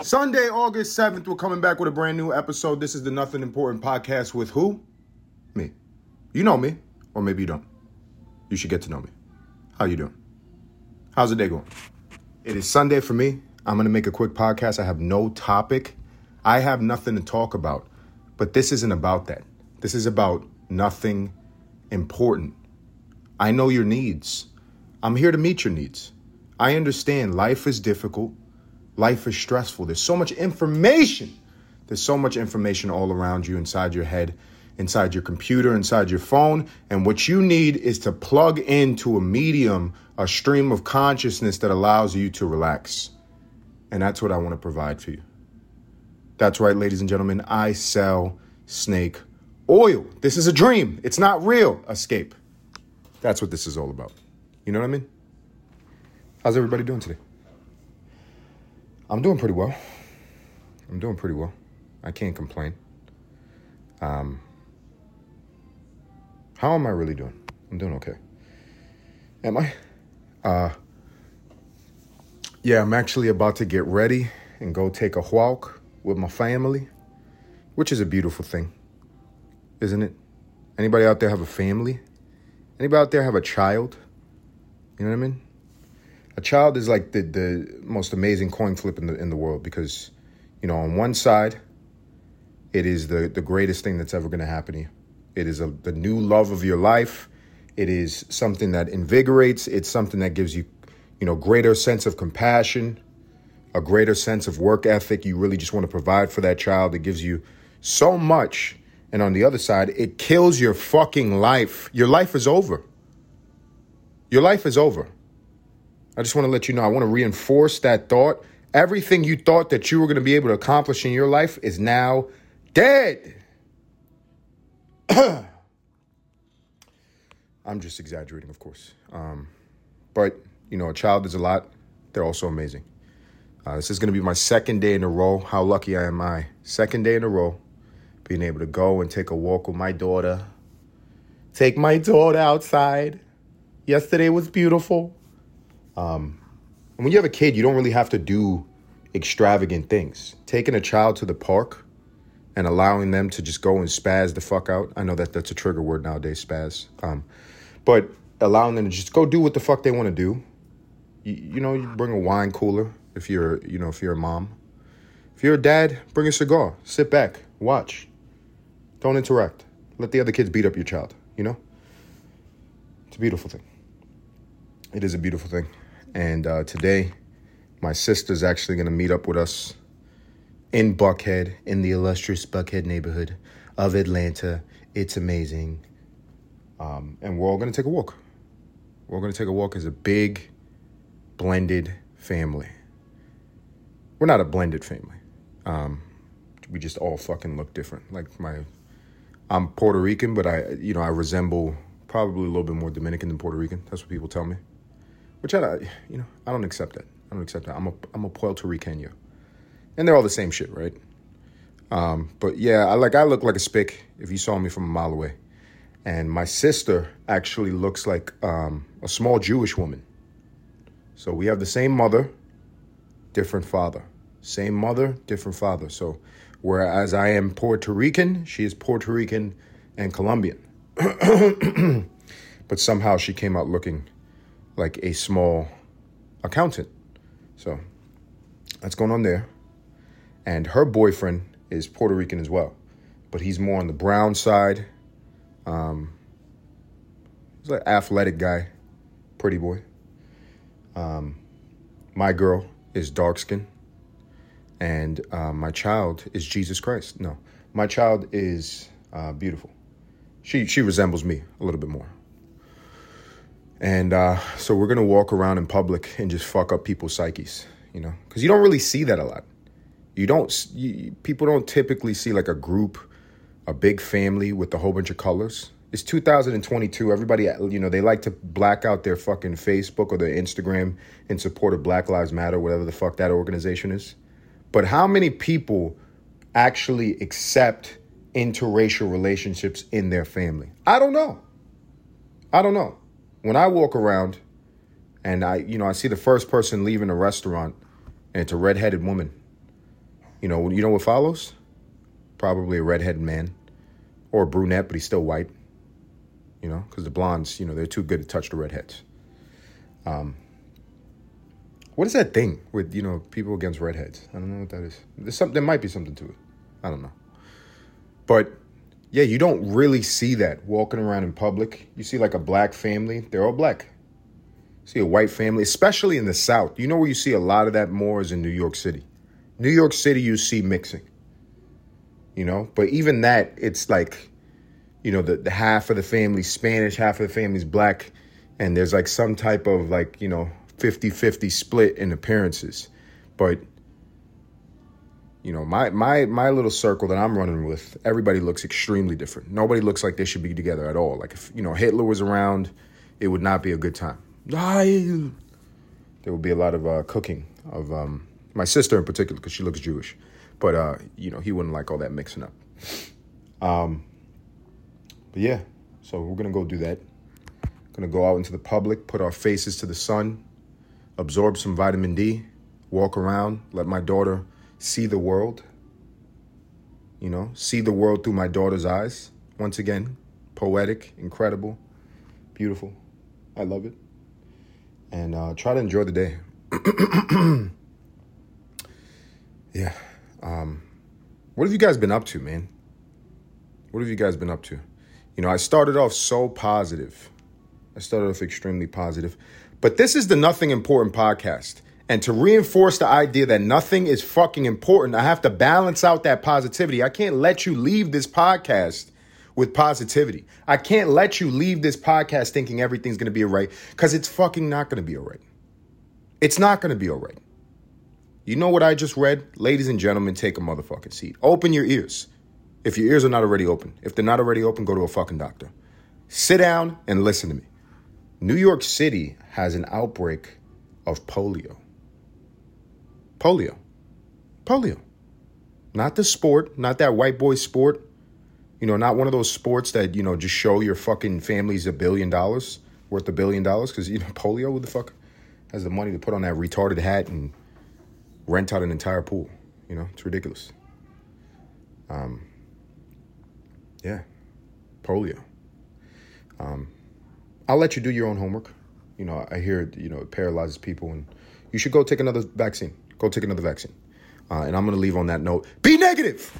Sunday, August 7th, we're coming back with a brand new episode. This is the Nothing Important podcast with who? Me. You know me, or maybe you don't. You should get to know me. How you doing? How's the day going? It is Sunday for me. I'm going to make a quick podcast. I have no topic. I have nothing to talk about. But this isn't about that. This is about nothing important. I know your needs. I'm here to meet your needs. I understand life is difficult. Life is stressful. There's so much information. There's so much information all around you, inside your head, inside your computer, inside your phone. And what you need is to plug into a medium, a stream of consciousness that allows you to relax. And that's what I want to provide for you. That's right, ladies and gentlemen. I sell snake oil. This is a dream. It's not real. Escape. That's what this is all about. You know what I mean? How's everybody doing today? I'm doing pretty well. I'm doing pretty well. I can't complain. Um, how am I really doing? I'm doing okay. Am I? Uh, yeah, I'm actually about to get ready and go take a walk with my family, which is a beautiful thing, isn't it? Anybody out there have a family? Anybody out there have a child? You know what I mean? A child is like the, the most amazing coin flip in the in the world because, you know, on one side, it is the the greatest thing that's ever going to happen to you. It is a, the new love of your life. It is something that invigorates. It's something that gives you, you know, greater sense of compassion, a greater sense of work ethic. You really just want to provide for that child. It gives you so much. And on the other side, it kills your fucking life. Your life is over. Your life is over. I just want to let you know, I want to reinforce that thought. Everything you thought that you were going to be able to accomplish in your life is now dead. I'm just exaggerating, of course. Um, but, you know, a child is a lot. They're also amazing. Uh, this is going to be my second day in a row. How lucky I am I? Second day in a row, being able to go and take a walk with my daughter. Take my daughter outside. Yesterday was beautiful. Um, and when you have a kid, you don't really have to do extravagant things. Taking a child to the park and allowing them to just go and spaz the fuck out. I know that that's a trigger word nowadays, spaz. Um, but allowing them to just go do what the fuck they want to do. You, you know, you bring a wine cooler if you're, you know, if you're a mom. If you're a dad, bring a cigar. Sit back, watch. Don't interact. Let the other kids beat up your child. You know, it's a beautiful thing. It is a beautiful thing. And uh, today, my sister's actually going to meet up with us in Buckhead, in the illustrious Buckhead neighborhood of Atlanta. It's amazing. Um, and we're all going to take a walk. We're going to take a walk as a big, blended family. We're not a blended family. Um, we just all fucking look different. Like my, I'm Puerto Rican, but I, you know, I resemble probably a little bit more Dominican than Puerto Rican. That's what people tell me which I, you know, I don't accept that. I don't accept that. I'm a, I'm a Puerto Rican, you, and they're all the same shit, right? Um, but yeah, I like I look like a spick if you saw me from a mile away, and my sister actually looks like um, a small Jewish woman. So we have the same mother, different father. Same mother, different father. So whereas I am Puerto Rican, she is Puerto Rican and Colombian. but somehow she came out looking like a small accountant. So that's going on there. And her boyfriend is Puerto Rican as well, but he's more on the brown side. Um, he's like athletic guy, pretty boy. Um, my girl is dark skin, and uh, my child is Jesus Christ. No, my child is uh, beautiful. She she resembles me a little bit more. And uh, so we're gonna walk around in public and just fuck up people's psyches, you know, because you don't really see that a lot. You don't. You, people don't typically see like a group, a big family with a whole bunch of colors. It's 2022. Everybody, you know, they like to black out their fucking Facebook or their Instagram in support of Black Lives Matter, whatever the fuck that organization is. But how many people actually accept interracial relationships in their family? I don't know. I don't know when I walk around and I, you know, I see the first person leaving a restaurant and it's a redheaded woman, You know, you know what follows? Probably a redheaded man or a brunette, but he's still white. You know, because the blondes, you know, they're too good to touch the redheads. Um, what is that thing with you know people against redheads? I don't know what that is. There's some, there might be something to it. I don't know. But yeah, you don't really see that walking around in public. You see like a black family, they're all black. You see a white family, especially in the South. You know where you see a lot of that more is in New York City. New York City, you see mixing. You know, but even that, it's like, you know, the, the half of the family Spanish, half of the family's black, and there's like some type of like, you know, 50-50 split in appearances. But you know, my my my little circle that I'm running with, everybody looks extremely different. Nobody looks like they should be together at all. Like if you know Hitler was around, it would not be a good time. There would be a lot of uh, cooking of um, my sister in particular because she looks Jewish, but uh, you know he wouldn't like all that mixing up. Um, but yeah, so we're gonna go do that. Gonna go out into the public, put our faces to the sun, absorb some vitamin D, walk around, let my daughter see the world. You know, see the world through my daughter's eyes. Once again, poetic, incredible, beautiful. I love it. And uh, try to enjoy the day. yeah. Um, what have you guys been up to, man? What have you guys been up to? You know, I started off so positive. I started off extremely positive. But this is the Nothing Important podcast. And to reinforce the idea that nothing is fucking important, I have to balance out that positivity. I can't let you leave this podcast with positivity. I can't let you leave this podcast thinking everything's gonna be all right, because it's fucking not gonna be all right. It's not gonna be all right. You know what I just read? Ladies and gentlemen, take a motherfucking seat. Open your ears. If your ears are not already open, if they're not already open, go to a fucking doctor. Sit down and listen to me. New York City has an outbreak of polio. Polio. Polio. Not the sport, not that white boy sport. You know, not one of those sports that, you know, just show your fucking families a billion dollars, worth a billion dollars. Because, you know, polio, who the fuck has the money to put on that retarded hat and rent out an entire pool? You know, it's ridiculous. Um, yeah, polio. Um, I'll let you do your own homework. You know, I hear, you know, it paralyzes people and you should go take another vaccine. Go take another vaccine. Uh, and I'm going to leave on that note. Be negative.